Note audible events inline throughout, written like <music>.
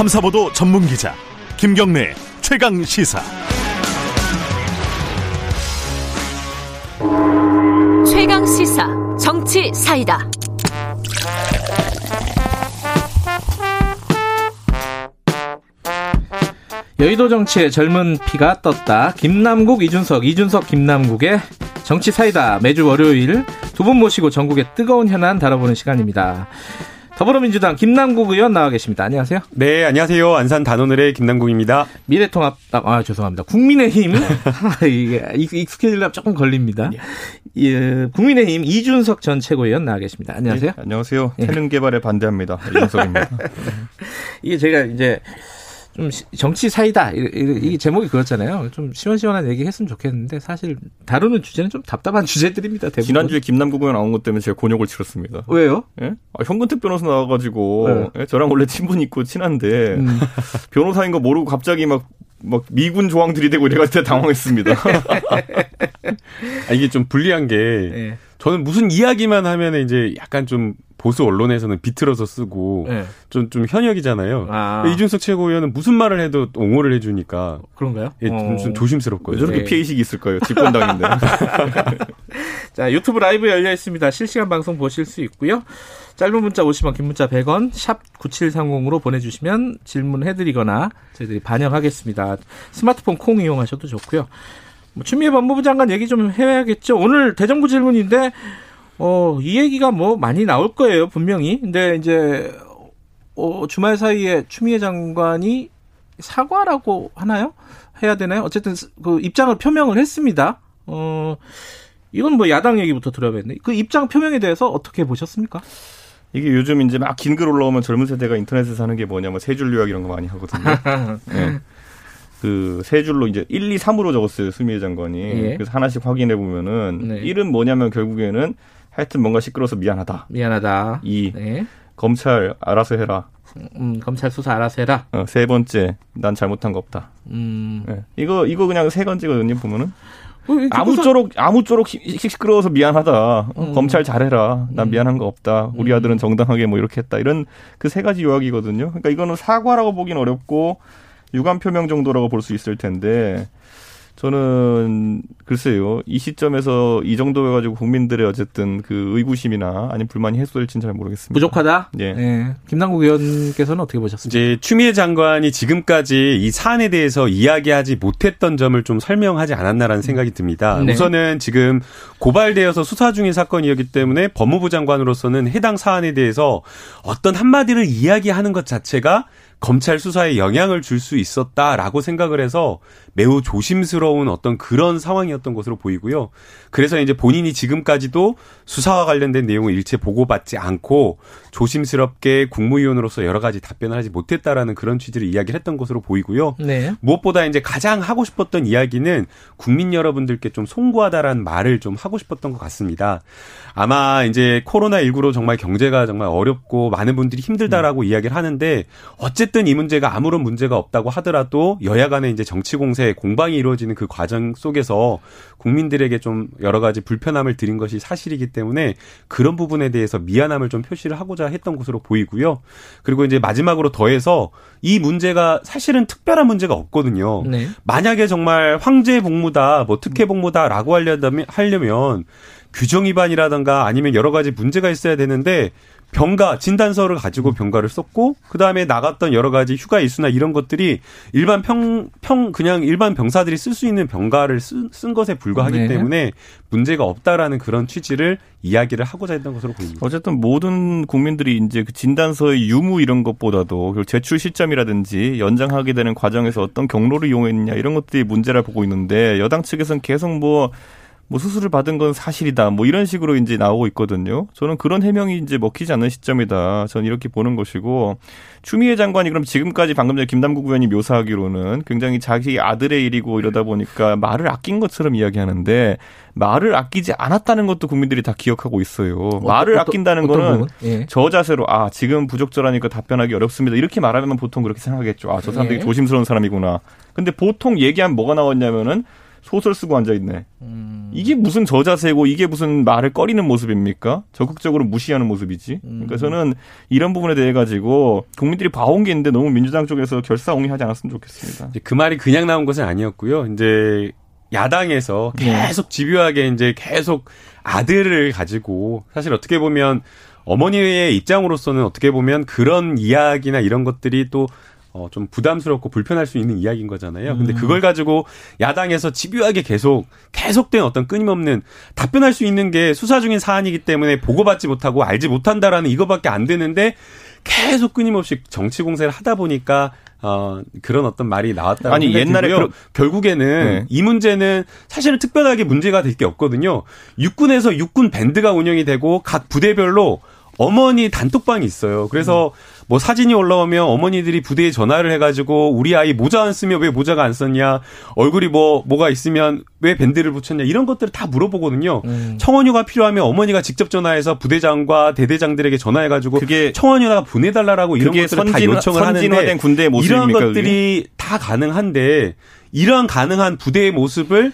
탐사보도 전문 기자 김경래 최강 시사. 최강 시사 정치 사이다. 여의도 정치의 젊은 피가 떴다. 김남국, 이준석, 이준석, 김남국의 정치 사이다. 매주 월요일 두 분 모시고 전국의 뜨거운 현안 다뤄보는 시간입니다. 더불어민주당 김남국 의원 나와 계십니다. 안녕하세요. 네, 안녕하세요. 안산 단오늘의 김남국입니다. 미래통합, 아, 죄송합니다. 국민의힘. <laughs> <laughs> 이게 익숙해지려면 조금 걸립니다. 예, 국민의힘 이준석 전 최고위원 나와 계십니다. 안녕하세요. 네, 안녕하세요. 태능 개발에 반대합니다. 이준석입니다. <laughs> 이게 제가 이제 좀 정치 사이다 이, 제목이 그렇잖아요. 좀 시원시원한 얘기 했으면 좋겠는데 사실 다루는 주제는 좀 답답한 <laughs> 주제들입니다. 대부분. 지난주에 김남국 의원 나온 것 때문에 제가 곤욕을 치렀습니다. 왜요? 예? 아, 현근택 변호사 나와가지고 네. 예? 저랑 원래 친분 있고 친한데 음. <laughs> 변호사인 거 모르고 갑자기 막막 미군 조항 들이대고 이래가지고 당황했습니다. <laughs> 아, 이게 좀 불리한 게 네. 저는 무슨 이야기만 하면 이제 약간 좀 보수 언론에서는 비틀어서 쓰고 네. 좀, 좀 현역이잖아요. 아. 이준석 최고위원은 무슨 말을 해도 옹호를 해주니까. 그런가요? 예, 좀, 좀 어. 조심스럽고요. 저렇게 네. 피해의식이 있을 거예요. 집권당인데. <laughs> 자, 유튜브 라이브 열려 있습니다. 실시간 방송 보실 수 있고요. 짧은 문자 50원, 긴 문자 100원, 샵 9730으로 보내주시면 질문해드리거나 저희들이 반영하겠습니다. 스마트폰 콩 이용하셔도 좋고요. 뭐 추미애 법무부 장관 얘기 좀 해야겠죠. 오늘 대정부 질문인데 어, 이 얘기가 뭐 많이 나올 거예요, 분명히. 근데 이제, 어, 주말 사이에 추미애 장관이 사과라고 하나요? 해야 되나요? 어쨌든 그 입장을 표명을 했습니다. 어, 이건 뭐 야당 얘기부터 들어야겠네. 그 입장 표명에 대해서 어떻게 보셨습니까? 이게 요즘 이제 막 긴 글 올라오면 젊은 세대가 인터넷에서 하는 게 뭐냐면 세줄 요약 이런 거 많이 하거든요. <laughs> 네. 그세 줄로 이제 1, 2, 3으로 적었어요. 수미애 장관이. 예. 그래서 하나씩 확인해 보면은 네. 1은 뭐냐면 결국에는 하여튼 뭔가 시끄러워서 미안하다. 미안하다. 이 네. 검찰 알아서 해라. 음, 검찰 수사 알아서 해라. 어, 세 번째, 난 잘못한 거 없다. 음. 네. 이거 이거 그냥 세 번째거든요, 보면은. 어, 아무쪼록 아무쪼록 시끄러워서 미안하다. 어, 음. 검찰 잘해라. 난 음. 미안한 거 없다. 우리 음. 아들은 정당하게 뭐 이렇게 했다. 이런 그 세 가지 요약이거든요. 그러니까 이거는 사과라고 보기는 어렵고 유감 표명 정도라고 볼 수 있을 텐데 저는 글쎄요 이 시점에서 이 정도 해가지고 국민들의 어쨌든 그 의구심이나 아니면 불만이 해소될지는 잘 모르겠습니다. 부족하다. 예. 네. 김남국 의원께서는 어떻게 보셨습니까? 이제 추미애 장관이 지금까지 이 사안에 대해서 이야기하지 못했던 점을 좀 설명하지 않았나라는 생각이 듭니다. 네. 우선은 지금 고발되어서 수사 중인 사건이었기 때문에 법무부 장관으로서는 해당 사안에 대해서 어떤 한마디를 이야기하는 것 자체가 검찰 수사에 영향을 줄 수 있었다라고 생각을 해서 매우 조심스러운 어떤 그런 상황이었던 것으로 보이고요. 그래서 이제 본인이 지금까지도 수사와 관련된 내용을 일체 보고받지 않고 조심스럽게 국무위원으로서 여러 가지 답변을 하지 못했다라는 그런 취지를 이야기를 했던 것으로 보이고요. 네. 무엇보다 이제 가장 하고 싶었던 이야기는 국민 여러분들께 좀 송구하다라는 말을 좀 하고 싶었던 것 같습니다. 아마 이제 코로나19로 정말 경제가 정말 어렵고 많은 분들이 힘들다라고 음. 이야기를 하는데 어쨌든 이 문제가 아무런 문제가 없다고 하더라도 여야 간에 이제 정치 공세 공방이 이루어지는 그 과정 속에서 국민들에게 좀 여러 가지 불편함을 드린 것이 사실이기 때문에 그런 부분에 대해서 미안함을 좀 표시를 하고자 했던 것으로 보이고요. 그리고 이제 마지막으로 더해서 이 문제가 사실은 특별한 문제가 없거든요. 네. 만약에 정말 황제 복무다, 뭐 특혜 복무다라고 하려면 하려면 규정 위반이라든가 아니면 여러 가지 문제가 있어야 되는데 병가 진단서를 가지고 병가를 썼고 그 다음에 나갔던 여러 가지 휴가 일수나 이런 것들이 일반 평 평 그냥 일반 병사들이 쓸 수 있는 병가를 쓴, 쓴 것에 불과하기 네. 때문에 문제가 없다라는 그런 취지를 이야기를 하고자 했던 것으로 보입니다. 어쨌든 모든 국민들이 이제 그 진단서의 유무 이런 것보다도 제출 시점이라든지 연장하게 되는 과정에서 어떤 경로를 이용했느냐 이런 것들이 문제라 보고 있는데 여당 측에서는 계속 뭐 뭐 수술을 받은 건 사실이다. 뭐 이런 식으로 이제 나오고 있거든요. 저는 그런 해명이 이제 먹히지 않는 시점이다. 저는 이렇게 보는 것이고 추미애 장관이 그럼 지금까지 방금 전에 김남국 의원이 묘사하기로는 굉장히 자기 아들의 일이고 이러다 보니까 말을 아낀 것처럼 이야기하는데 말을 아끼지 않았다는 것도 국민들이 다 기억하고 있어요. 말을 어떤, 아낀다는 어떤 거는 예. 저 자세로 아 지금 부적절하니까 답변하기 어렵습니다. 이렇게 말하면 보통 그렇게 생각하겠죠. 아 저 사람 되게 예. 조심스러운 사람이구나. 근데 보통 얘기하면 뭐가 나왔냐면은 소설 쓰고 앉아 있네. 음. 이게 무슨 저자세고 이게 무슨 말을 꺼리는 모습입니까? 적극적으로 무시하는 모습이지. 그러니까 저는 이런 부분에 대해 가지고 국민들이 봐온 게 있는데 너무 민주당 쪽에서 결사옹위하지 않았으면 좋겠습니다. 그 말이 그냥 나온 것은 아니었고요. 이제 야당에서 계속 집요하게 이제 계속 아들을 가지고 사실 어떻게 보면 어머니의 입장으로서는 어떻게 보면 그런 이야기나 이런 것들이 또 어, 좀 부담스럽고 불편할 수 있는 이야기인 거잖아요. 근데 그걸 가지고 야당에서 집요하게 계속, 계속된 어떤 끊임없는 답변할 수 있는 게 수사 중인 사안이기 때문에 보고받지 못하고 알지 못한다라는 이거밖에 안 되는데 계속 끊임없이 정치 공세를 하다 보니까 어, 그런 어떤 말이 나왔다고 아니, 옛날에. 그러- 결국에는 네. 이 문제는 사실은 특별하게 문제가 될 게 없거든요. 육군에서 육군 밴드가 운영이 되고 각 부대별로 어머니 단톡방이 있어요. 그래서 뭐 사진이 올라오면 어머니들이 부대에 전화를 해가지고 우리 아이 모자 안 쓰면 왜 모자가 안 썼냐, 얼굴이 뭐 뭐가 있으면 왜 밴드를 붙였냐? 이런 것들을 다 물어보거든요. 청원휴가 필요하면 어머니가 직접 전화해서 부대장과 대대장들에게 전화해가지고 그게- 청원휴가 보내달라고 이런 그게 것들을 다 선진- 요청을 선진화된 하는데 군대의 이런 모습입니까, 것들이 다 가능한데 이러한 가능한 부대의 모습을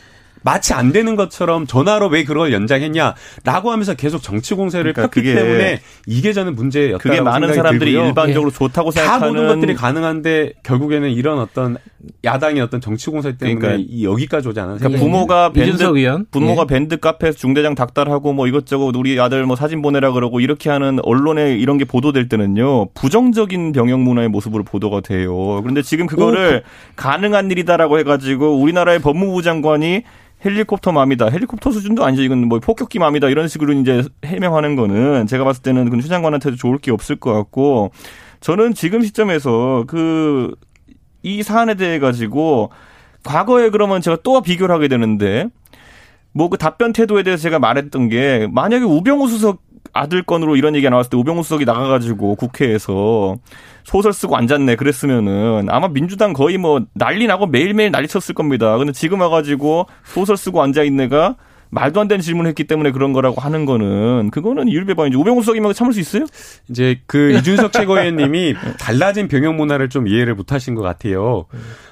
마치 안 되는 것처럼 전화로 왜 그걸 연장했냐라고 하면서 계속 정치 공세를 그러니까 폈기 때문에 이게 저는 문제였다고 그게 많은 사람들이 들고요. 일반적으로 좋다고 다 생각하는 모든 것들이 가능한데 결국에는 이런 어떤 야당의 어떤 정치 공세 때문에 그러니까 이 여기까지 오지 않았어요. 그러니까 부모가 밴드 이준석 의원. 부모가 예. 밴드 카페에서 중대장 닥달하고 뭐 이것저것 우리 아들 뭐 사진 보내라 그러고 이렇게 하는 언론에 이런 게 보도될 때는요 부정적인 병역 문화의 모습으로 보도가 돼요. 그런데 지금 그거를 가능한 일이다라고 해가지고 우리나라의 법무부 장관이 헬리콥터 맘이다. 헬리콥터 수준도 아니죠. 이건 뭐 폭격기 맘이다. 이런 식으로 이제 해명하는 거는 제가 봤을 때는 그최 장관한테도 좋을 게 없을 것 같고 저는 지금 시점에서 그 이 사안에 대해 가지고 과거에 그러면 제가 또 비교를 하게 되는데 뭐 그 답변 태도에 대해서 제가 말했던 게 만약에 우병우 수석 아들 건으로 이런 얘기가 나왔을 때 우병우 수석이 나가가지고 국회에서 소설 쓰고 앉았네 그랬으면은 아마 민주당 거의 뭐 난리 나고 매일매일 난리 쳤을 겁니다. 근데 지금 와가지고 소설 쓰고 앉아 있네가 말도 안 되는 질문을 했기 때문에 그런 거라고 하는 거는 그거는 이율배반이지 우병우 수석이면 참을 수 있어요? 이제 그 이준석 최고위원님이 <laughs> 달라진 병역 문화를 좀 이해를 못하신 것 같아요.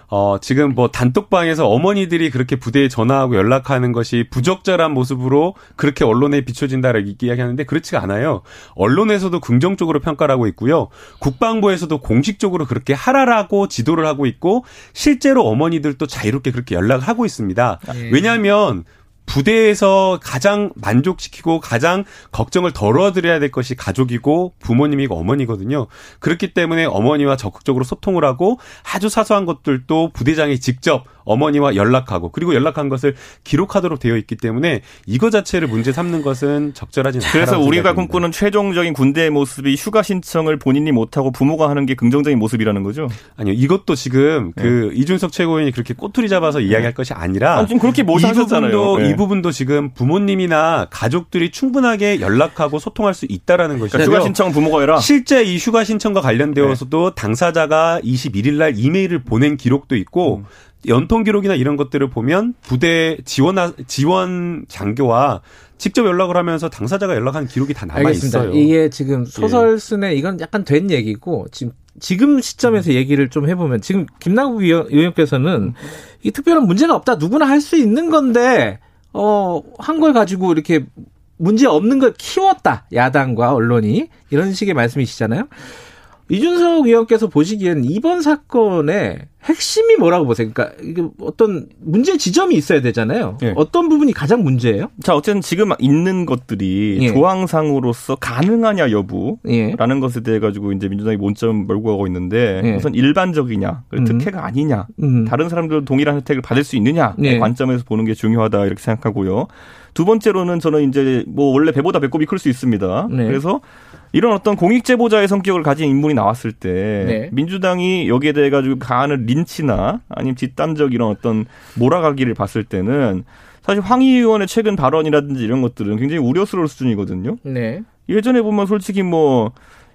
어, 지금 뭐 단톡방에서 어머니들이 그렇게 부대에 전화하고 연락하는 것이 부적절한 모습으로 그렇게 언론에 비춰진다라고 이야기하는데 그렇지가 않아요. 언론에서도 긍정적으로 평가를 하고 있고요. 국방부에서도 공식적으로 그렇게 하라라고 지도를 하고 있고 실제로 어머니들도 자유롭게 그렇게 연락을 하고 있습니다. 왜냐하면 부대에서 가장 만족시키고 가장 걱정을 덜어드려야 될 것이 가족이고 부모님이고 어머니거든요. 그렇기 때문에 어머니와 적극적으로 소통을 하고 아주 사소한 것들도 부대장이 직접 어머니와 연락하고 그리고 연락한 것을 기록하도록 되어 있기 때문에 이거 자체를 문제 삼는 것은 적절하지 않다. 그래서 우리가 꿈꾸는 최종적인 군대의 모습이 휴가 신청을 본인이 못하고 부모가 하는 게 긍정적인 모습이라는 거죠. 아니요 이것도 지금 그 이준석 최고위원이 그렇게 꼬투리 잡아서 이야기할 것이 아니라 아니, 지금 그렇게 이 모사하셨잖아요. 부분도 네. 이 부분도 지금 부모님이나 가족들이 충분하게 연락하고 소통할 수 있다라는 것이죠. 그러니까 휴가 신청 부모가 해라. 실제 이 휴가 신청과 관련되어서도 당사자가 21일 날 이메일을 보낸 기록도 있고 음. 연통 기록이나 이런 것들을 보면 부대 지원 지원 장교와 직접 연락을 하면서 당사자가 연락한 기록이 다 남아. 있어요. 이게 지금 소설 쓴에 이건 약간 된 얘기고 지금 지금 시점에서 얘기를 좀 해보면 지금 김남국 의원- 의원께서는 이 특별한 문제가 없다 누구나 할 수 있는 건데 어한 걸 가지고 이렇게 문제 없는 걸 키웠다 야당과 언론이 이런 식의 말씀이시잖아요. 이준석 의원께서 보시기엔 이번 사건의 핵심이 뭐라고 보세요? 그러니까 이게 어떤 문제 지점이 있어야 되잖아요. 예. 어떤 부분이 가장 문제예요? 자, 어쨌든 지금 있는 것들이 예. 조항상으로서 가능하냐 여부. 예. 라는 것에 대해 가지고 이제 민주당이 논점 몰고 가고 있는데 예. 우선 일반적이냐 음. 특혜가 아니냐 음. 다른 사람들도 동일한 혜택을 받을 수 있느냐 예. 관점에서 보는 게 중요하다 이렇게 생각하고요 두 번째로는 저는 이제 뭐 원래 배보다 배꼽이 클 수 있습니다 네. 그래서 이런 어떤 공익 제보자의 성격을 가진 인물이 나왔을 때 네. 민주당이 여기에 대해 가지고 가하는 린치나 아니면 뒷담적 이런 어떤 몰아가기를 봤을 때는 사실 황희 의원의 최근 발언이라든지 이런 것들은 굉장히 우려스러울 수준이거든요. 네. 예전에 보면 솔직히 뭐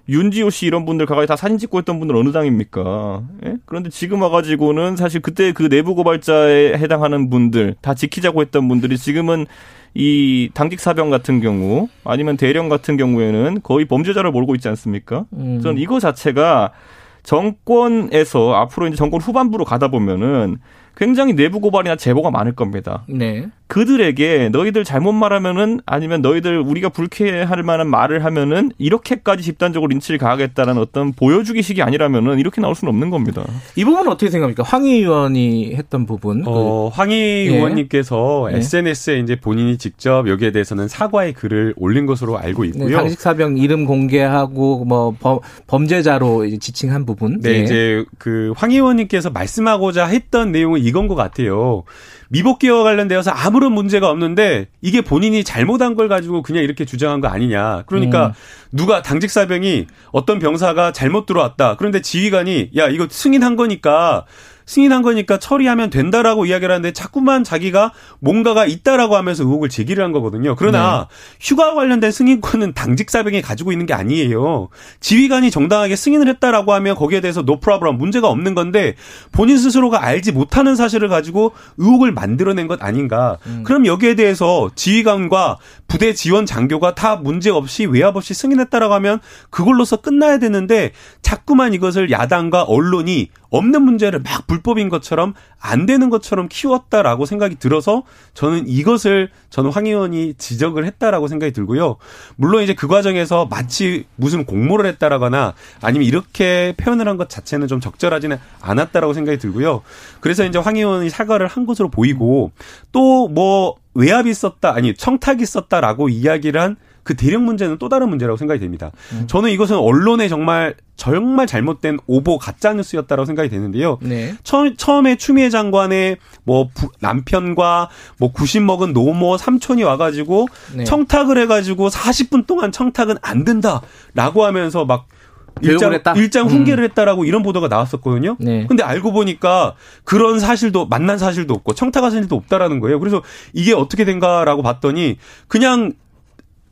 윤지호 씨 이런 분들 가까이 다 사진 찍고 했던 분들 어느 당입니까? 예? 그런데 지금 와가지고는 사실 그때 그 내부 고발자에 해당하는 분들 다 지키자고 했던 분들이 지금은 이 당직 사병 같은 경우 아니면 대령 같은 경우에는 거의 범죄자를 몰고 있지 않습니까? 음. 저는 이거 자체가 정권에서 앞으로 이제 정권 후반부로 가다 보면은 굉장히 내부 고발이나 제보가 많을 겁니다. 네. 그들에게 너희들 잘못 말하면은 아니면 너희들 우리가 불쾌할 만한 말을 하면은 이렇게까지 집단적으로 린치를 가하겠다는 어떤 보여주기식이 아니라면은 이렇게 나올 수는 없는 겁니다. 이 부분은 어떻게 생각합니까? 황 의원이 했던 부분. 어, 황희 예. 의원님께서 예. SNS에 이제 본인이 직접 여기에 대해서는 사과의 글을 올린 것으로 알고 네, 있고요. 당직 사병 이름 공개하고 뭐 범, 범죄자로 이제 지칭한 부분. 네, 예. 이제 그황 의원님께서 말씀하고자 했던 내용은 이건 것 같아요. 미복귀와 관련되어서 아무런 문제가 없는데 이게 본인이 잘못한 걸 가지고 그냥 이렇게 주장한 거 아니냐. 그러니까 음. 누가 당직 사병이 어떤 병사가 잘못 들어왔다. 그런데 지휘관이 야 이거 승인한 거니까 승인한 거니까 처리하면 된다라고 이야기를 하는데 자꾸만 자기가 뭔가가 있다라고 하면서 의혹을 제기를 한 거거든요. 그러나 휴가 관련된 승인권은 당직 사병이 가지고 있는 게 아니에요. 지휘관이 정당하게 승인을 했다라고 하면 거기에 대해서 노 프로블럼 문제가 없는 건데 본인 스스로가 알지 못하는 사실을 가지고 의혹을 만들어낸 것 아닌가. 그럼 여기에 대해서 지휘관과 부대 지원 장교가 다 문제 없이 외압 없이 승인했다라고 하면 그걸로서 끝나야 되는데 자꾸만 이것을 야당과 언론이 없는 문제를 막 불 법인 것처럼 안 되는 것처럼 키웠다라고 생각이 들어서 저는 이것을 저는 황 의원이 지적을 했다라고 생각이 들고요. 물론 이제 그 과정에서 마치 무슨 공모를 했다라거나 아니면 이렇게 표현을 한 것 자체는 좀 적절하지는 않았다라고 생각이 들고요. 그래서 이제 황 의원이 사과를 한 것으로 보이고 또뭐 외압이 있었다 아니 청탁이 있었다라고 이야기를 한 그 대령 문제는 또 다른 문제라고 생각이 됩니다. 저는 이것은 언론의 정말 정말 잘못된 오보 가짜 뉴스였다라고 생각이 되는데요. 네. 처음, 처음에 추미애 장관의 뭐 부- 남편과 뭐 구십 먹은 노모 삼촌이 와가지고 네. 청탁을 해가지고 40분 동안 청탁은 안 된다라고 하면서 막 일장, 했다? 일장 음. 훈계를 했다라고 이런 보도가 나왔었거든요. 네. 근데 알고 보니까 그런 사실도 만난 사실도 없고 청탁한 사실도 없다라는 거예요. 그래서 이게 어떻게 된가라고 봤더니 그냥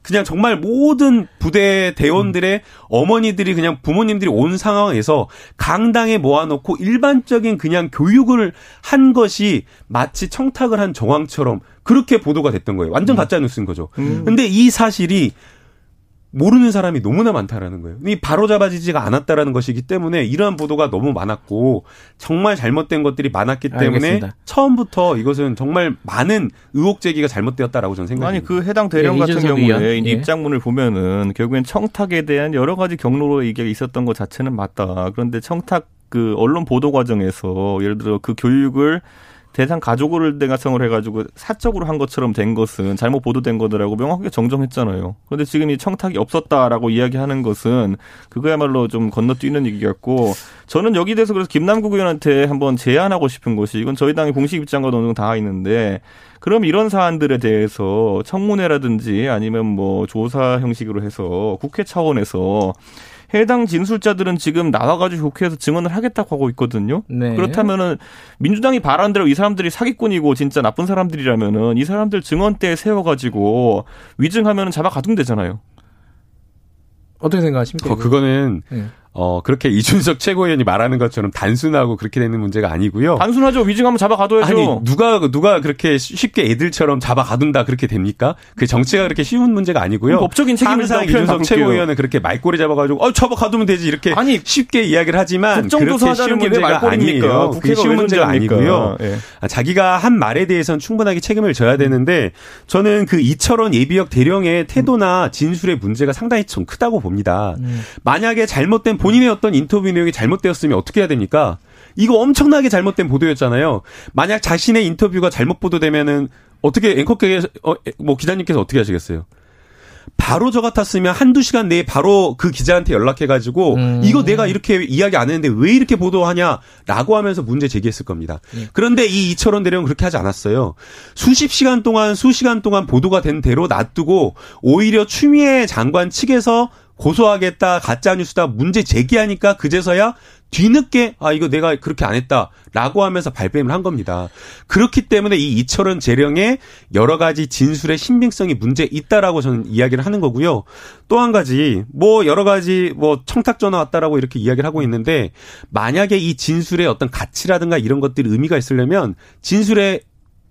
그냥 정말 모든 부대 대원들의 어머니들이 그냥 부모님들이 온 상황에서 강당에 모아놓고 일반적인 그냥 교육을 한 것이 마치 청탁을 한 정황처럼 그렇게 보도가 됐던 거예요. 완전 가짜 뉴스인 거죠. 근데 이 사실이 모르는 사람이 너무나 많다라는 거예요. 이 바로 잡아지지가 않았다라는 것이기 때문에 이러한 보도가 너무 많았고 정말 잘못된 것들이 많았기 때문에 알겠습니다. 처음부터 이것은 정말 많은 의혹 제기가 잘못되었다라고 저는 아니 생각합니다. 그 해당 대령 예, 같은 경우에 예. 입장문을 보면은 결국엔 청탁에 대한 여러 가지 경로로 이게 있었던 것 자체는 맞다. 그런데 청탁 그 언론 보도 과정에서 예를 들어 그 교육을 대상 가족을 대가성을 해가지고 사적으로 한 것처럼 된 것은 잘못 보도된 거더라고 명확하게 정정했잖아요. 그런데 지금 이 청탁이 없었다라고 이야기하는 것은 그거야말로 좀 건너뛰는 얘기였고 저는 여기 대해서 그래서 김남국 의원한테 한번 제안하고 싶은 것이 이건 저희 당의 공식 입장과 어느 정도 다 있는데 그럼 이런 사안들에 대해서 청문회라든지 아니면 뭐 조사 형식으로 해서 국회 차원에서 해당 진술자들은 지금 나와가지고 국회에서 증언을 하겠다고 하고 있거든요. 네. 그렇다면은 민주당이 바란 대로 이 사람들이 사기꾼이고 진짜 나쁜 사람들이라면은 이 사람들 증언대에 세워가지고 위증하면은 잡아 가둔대잖아요. 어떻게 생각하십니까? 어, 그거는 네. 어 그렇게 이준석 <laughs> 최고위원이 말하는 것처럼 단순하고 그렇게 되는 문제가 아니고요. 단순하죠. 위증하면 잡아 가둬야죠. 아니 누가 누가 그렇게 쉽게 애들처럼 잡아 가둔다 그렇게 됩니까? 그 정치가 그렇게 쉬운 문제가 아니고요. 법적인 책임을 항상 이준석. 최고위원은 그렇게 말꼬리 잡아가지고 어 잡아 가두면 되지 이렇게 아니, 쉽게 이야기를 하지만 그렇게 쉬운 문제가? 아니에요. 그게 국회가 쉬운 왜 문제가? 아니고요. 예. 아, 자기가 한 말에 대해서는 충분하게 책임을 져야 되는데 저는 그 이철원 예비역 대령의 태도나 진술의 문제가 상당히 좀 크다고 봅니다. 만약에 잘못된 본 인의 어떤 인터뷰 내용이 잘못되었으면 어떻게 해야 됩니까? 이거 엄청나게 잘못된 보도였잖아요. 만약 자신의 인터뷰가 잘못 보도되면은 어떻게 앵커께서 어, 뭐 기자님께서 어떻게 하시겠어요? 바로 저 같았으면 한두 시간 내에 바로 그 기자한테 연락해가지고 음. 이거 내가 이렇게 이야기 안 했는데 왜 이렇게 보도하냐라고 하면서 문제 제기했을 겁니다. 그런데 이 이철원 대령은 그렇게 하지 않았어요. 수십 시간 동안 수시간 동안 보도가 된 대로 놔두고 오히려 추미애 장관 측에서 고소하겠다 가짜 뉴스다 문제 제기하니까 그제서야 뒤늦게 아 이거 내가 그렇게 안 했다 라고 하면서 발뺌을 한 겁니다. 그렇기 때문에 이 이철원 재령의 여러 가지 진술의 신빙성이 문제 있다라고 저는 이야기를 하는 거고요. 또 한 가지 뭐 여러 가지 뭐 청탁 전화 왔다라고 이렇게 이야기를 하고 있는데 만약에 이 진술의 어떤 가치라든가 이런 것들이 의미가 있으려면 진술의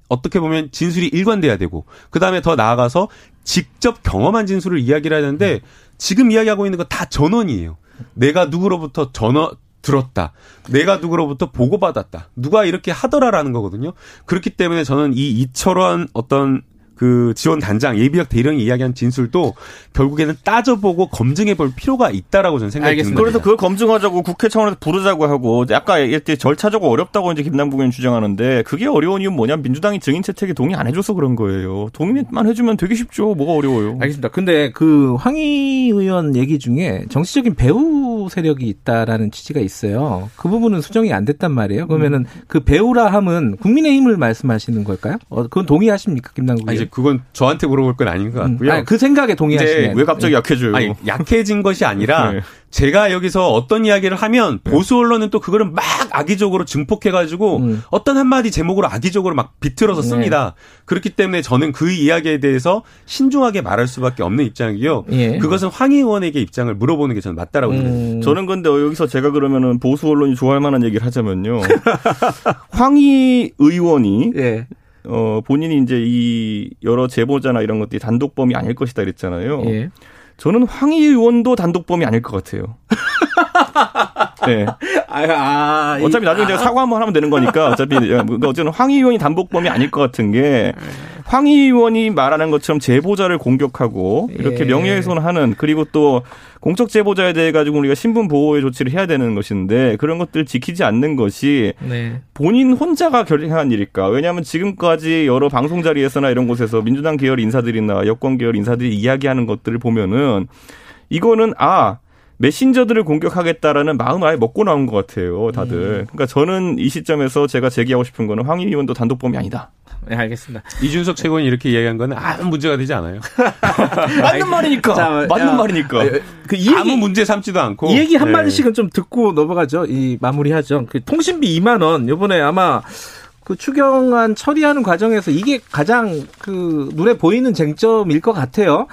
어떻게 보면 진술이 일관돼야 되고 그다음에 더 나아가서 직접 경험한 진술을 이야기를 하는데 지금 이야기하고 있는 거 다 전원이에요. 내가 누구로부터 전원 들었다. 내가 누구로부터 보고받았다. 누가 이렇게 하더라라는 거거든요. 그렇기 때문에 저는 이 이철원 어떤 그 지원 단장 예비역 대령이 이야기한 진술도 결국에는 따져보고 검증해 볼 필요가 있다라고 저는 생각이 듭니다. 그래서 그걸 검증하자고 국회 차원에서 부르자고 하고 아까 이때 절차적으로 어렵다고 이제 김남국 의원 주장하는데 그게 어려운 이유는 뭐냐 민주당이 증인 채택에 동의 안 해줘서 그런 거예요. 동의만 해주면 되게 쉽죠. 뭐가 어려워요. 알겠습니다. 근데 그 황희 의원 얘기 중에 정치적인 배우 세력이 있다라는 취지가 있어요. 그 부분은 수정이 안 됐단 말이에요. 그러면은 그 배우라 함은 국민의힘을 말씀하시는 걸까요? 어, 그건 동의하십니까, 김남국 의원? 그건 저한테 물어볼 건 아닌 것 같고요. 음, 아니, 그 생각에 동의하시네. 왜 갑자기 네. 약해져요? 아니, 약해진 것이 아니라 <laughs> 네. 제가 여기서 어떤 이야기를 하면 네. 보수 언론은 또 그거를 막 악의적으로 증폭해가지고 음. 어떤 한마디 제목으로 악의적으로 막 비틀어서 네. 씁니다. 네. 그렇기 때문에 저는 그 이야기에 대해서 신중하게 말할 수밖에 없는 입장이고요. 예. 그것은 황 의원에게 입장을 물어보는 게 저는 맞다라고 음. 생각합니다. 저는 근데 여기서 제가 그러면은 보수 언론이 좋아할 만한 얘기를 하자면요. <laughs> 황희 의원이 예. 어, 본인이 이제 이 여러 제보자나 이런 것들이 단독범이 아닐 것이다 그랬잖아요. 예. 저는 황희 의원도 단독범이 아닐 것 같아요. <laughs> 네. 아, 아, 어차피 나중에 아. 제가 사과 한번 하면 되는 거니까 어차피 뭐, 어쨌든 황희 의원이 단독범이 아닐 것 같은 게 황희 의원이 말하는 것처럼 제보자를 공격하고 이렇게 예. 명예훼손하는 그리고 또 공적 제보자에 대해 가지고 우리가 신분 보호의 조치를 해야 되는 것인데 그런 것들 지키지 않는 것이 네. 본인 혼자가 결정한 일일까? 왜냐하면 지금까지 여러 방송 자리에서나 이런 곳에서 민주당 계열 인사들이나 여권 계열 인사들이 이야기하는 것들을 보면은 이거는 아 메신저들을 공격하겠다라는 마음을 아예 먹고 나온 것 같아요, 다들. 음. 그러니까 저는 이 시점에서 제가 제기하고 싶은 거는 황희 의원도 단독범이 아니다. 네, 알겠습니다. 이준석 최고는 이렇게 이야기한 거는 아무 문제가 되지 않아요. <laughs> 맞는 말이니까. 자, 맞는 야, 말이니까. 그 얘기, 아무 문제 삼지도 않고. 이 얘기 한 네. 마디씩은 좀 듣고 넘어가죠. 이 마무리하죠. 그 통신비 2만 원 요번에 아마 그 추경안 처리하는 과정에서 이게 가장 그 눈에 보이는 쟁점일 것 같아요.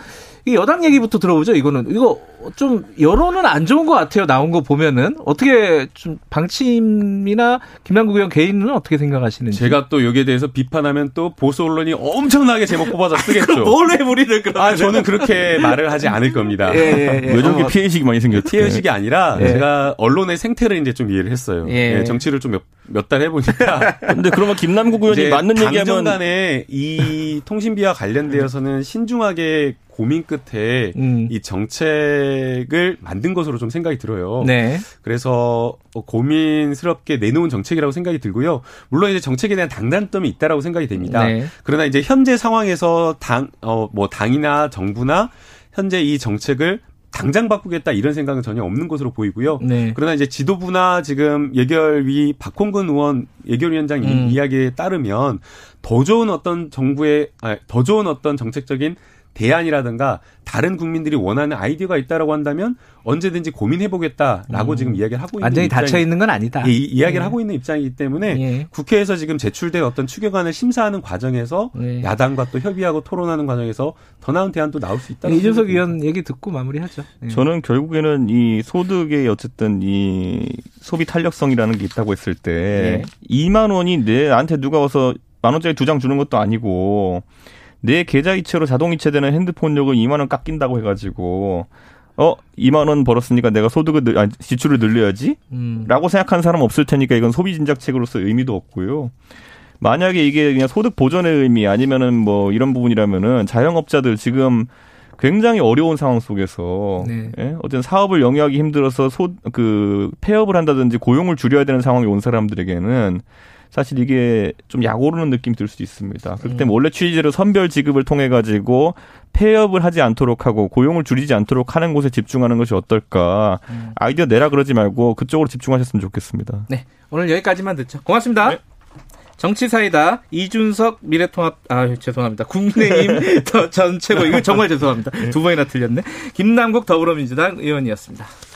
이 여당 얘기부터 들어보죠. 이거는 이거 좀 여론은 안 좋은 것 같아요. 나온 거 보면은 어떻게 좀 방침이나 김남국 의원 개인은 어떻게 생각하시는지. 제가 또 여기에 대해서 비판하면 또 보수 언론이 엄청나게 제목 뽑아서 <laughs> 쓰겠죠. 뭘왜 우리를 그러 아 저는 그렇게 말을 하지 않을 겁니다. 예, 예, 예. 왜 저렇게 어, 피해의식이 많이 생겼죠? 피해의식이 아니라 예. 제가 언론의 생태를 이제 좀 이해를 했어요. 예. 예 정치를 좀 몇달 해보니까. <laughs> 근데 그러면 김남국 의원이 맞는 얘기하면 당정간에 이 통신비와 관련되어서는 신중하게 고민 끝에 음. 이 정책을 만든 것으로 좀 생각이 들어요. 네. 그래서 고민스럽게 내놓은 정책이라고 생각이 들고요. 물론 이제 정책에 대한 당단점이 있다라고 생각이 됩니다. 네. 그러나 이제 현재 상황에서 당, 어, 뭐 당이나 정부나 현재 이 정책을 당장 바꾸겠다 이런 생각은 전혀 없는 것으로 보이고요. 네. 그러나 이제 지도부나 지금 예결위 박홍근 의원 예결위원장 음. 이야기에 따르면 더 좋은 어떤 정부의 아, 더 좋은 어떤 정책적인 대안이라든가 다른 국민들이 원하는 아이디어가 있다라고 한다면 언제든지 고민해 보겠다라고 음. 지금 이야기를 하고 있는 완전히 닫혀 있는 건 아니다. 예, 이, 이야기를 예. 하고 있는 입장이기 때문에 예. 국회에서 지금 제출된 어떤 추경안을 심사하는 과정에서 예. 야당과 또 협의하고 토론하는 과정에서 더 나은 대안도 나올 수 있다. 이준석 의원 얘기 듣고 마무리하죠. 예. 저는 결국에는 이 소득의 어쨌든 이 소비 탄력성이라는 게 있다고 했을 때 2만 예. 원이 내한테 누가 와서 만 원짜리 두 장 주는 것도 아니고 내 계좌 이체로 자동 이체되는 핸드폰료을 2만 원 깎인다고 해가지고 어 2만 원 벌었으니까 내가 소득을 늘, 아니, 지출을 늘려야지 음. 라고 생각하는 사람 없을 테니까 이건 소비 진작책으로서 의미도 없고요. 만약에 이게 그냥 소득 보전의 의미 아니면은 뭐 이런 부분이라면은 자영업자들 지금 굉장히 어려운 상황 속에서 네. 예? 어떤 사업을 영위하기 힘들어서 소 그 폐업을 한다든지 고용을 줄여야 되는 상황이 온 사람들에게는 사실 이게 좀 약오르는 느낌이 들 수도 있습니다. 그렇기 때문에 음. 원래 취지대로 선별 지급을 통해 가지고 폐업을 하지 않도록 하고 고용을 줄이지 않도록 하는 곳에 집중하는 것이 어떨까. 음. 아이디어 내라 그러지 말고 그쪽으로 집중하셨으면 좋겠습니다. 네. 오늘 여기까지만 듣죠. 고맙습니다. 네. 정치사이다 이준석 미래통합 아 죄송합니다 국민의힘 <laughs> 전 최고 이거 정말 죄송합니다 네. 두 번이나 틀렸네 김남국 더불어민주당 의원이었습니다.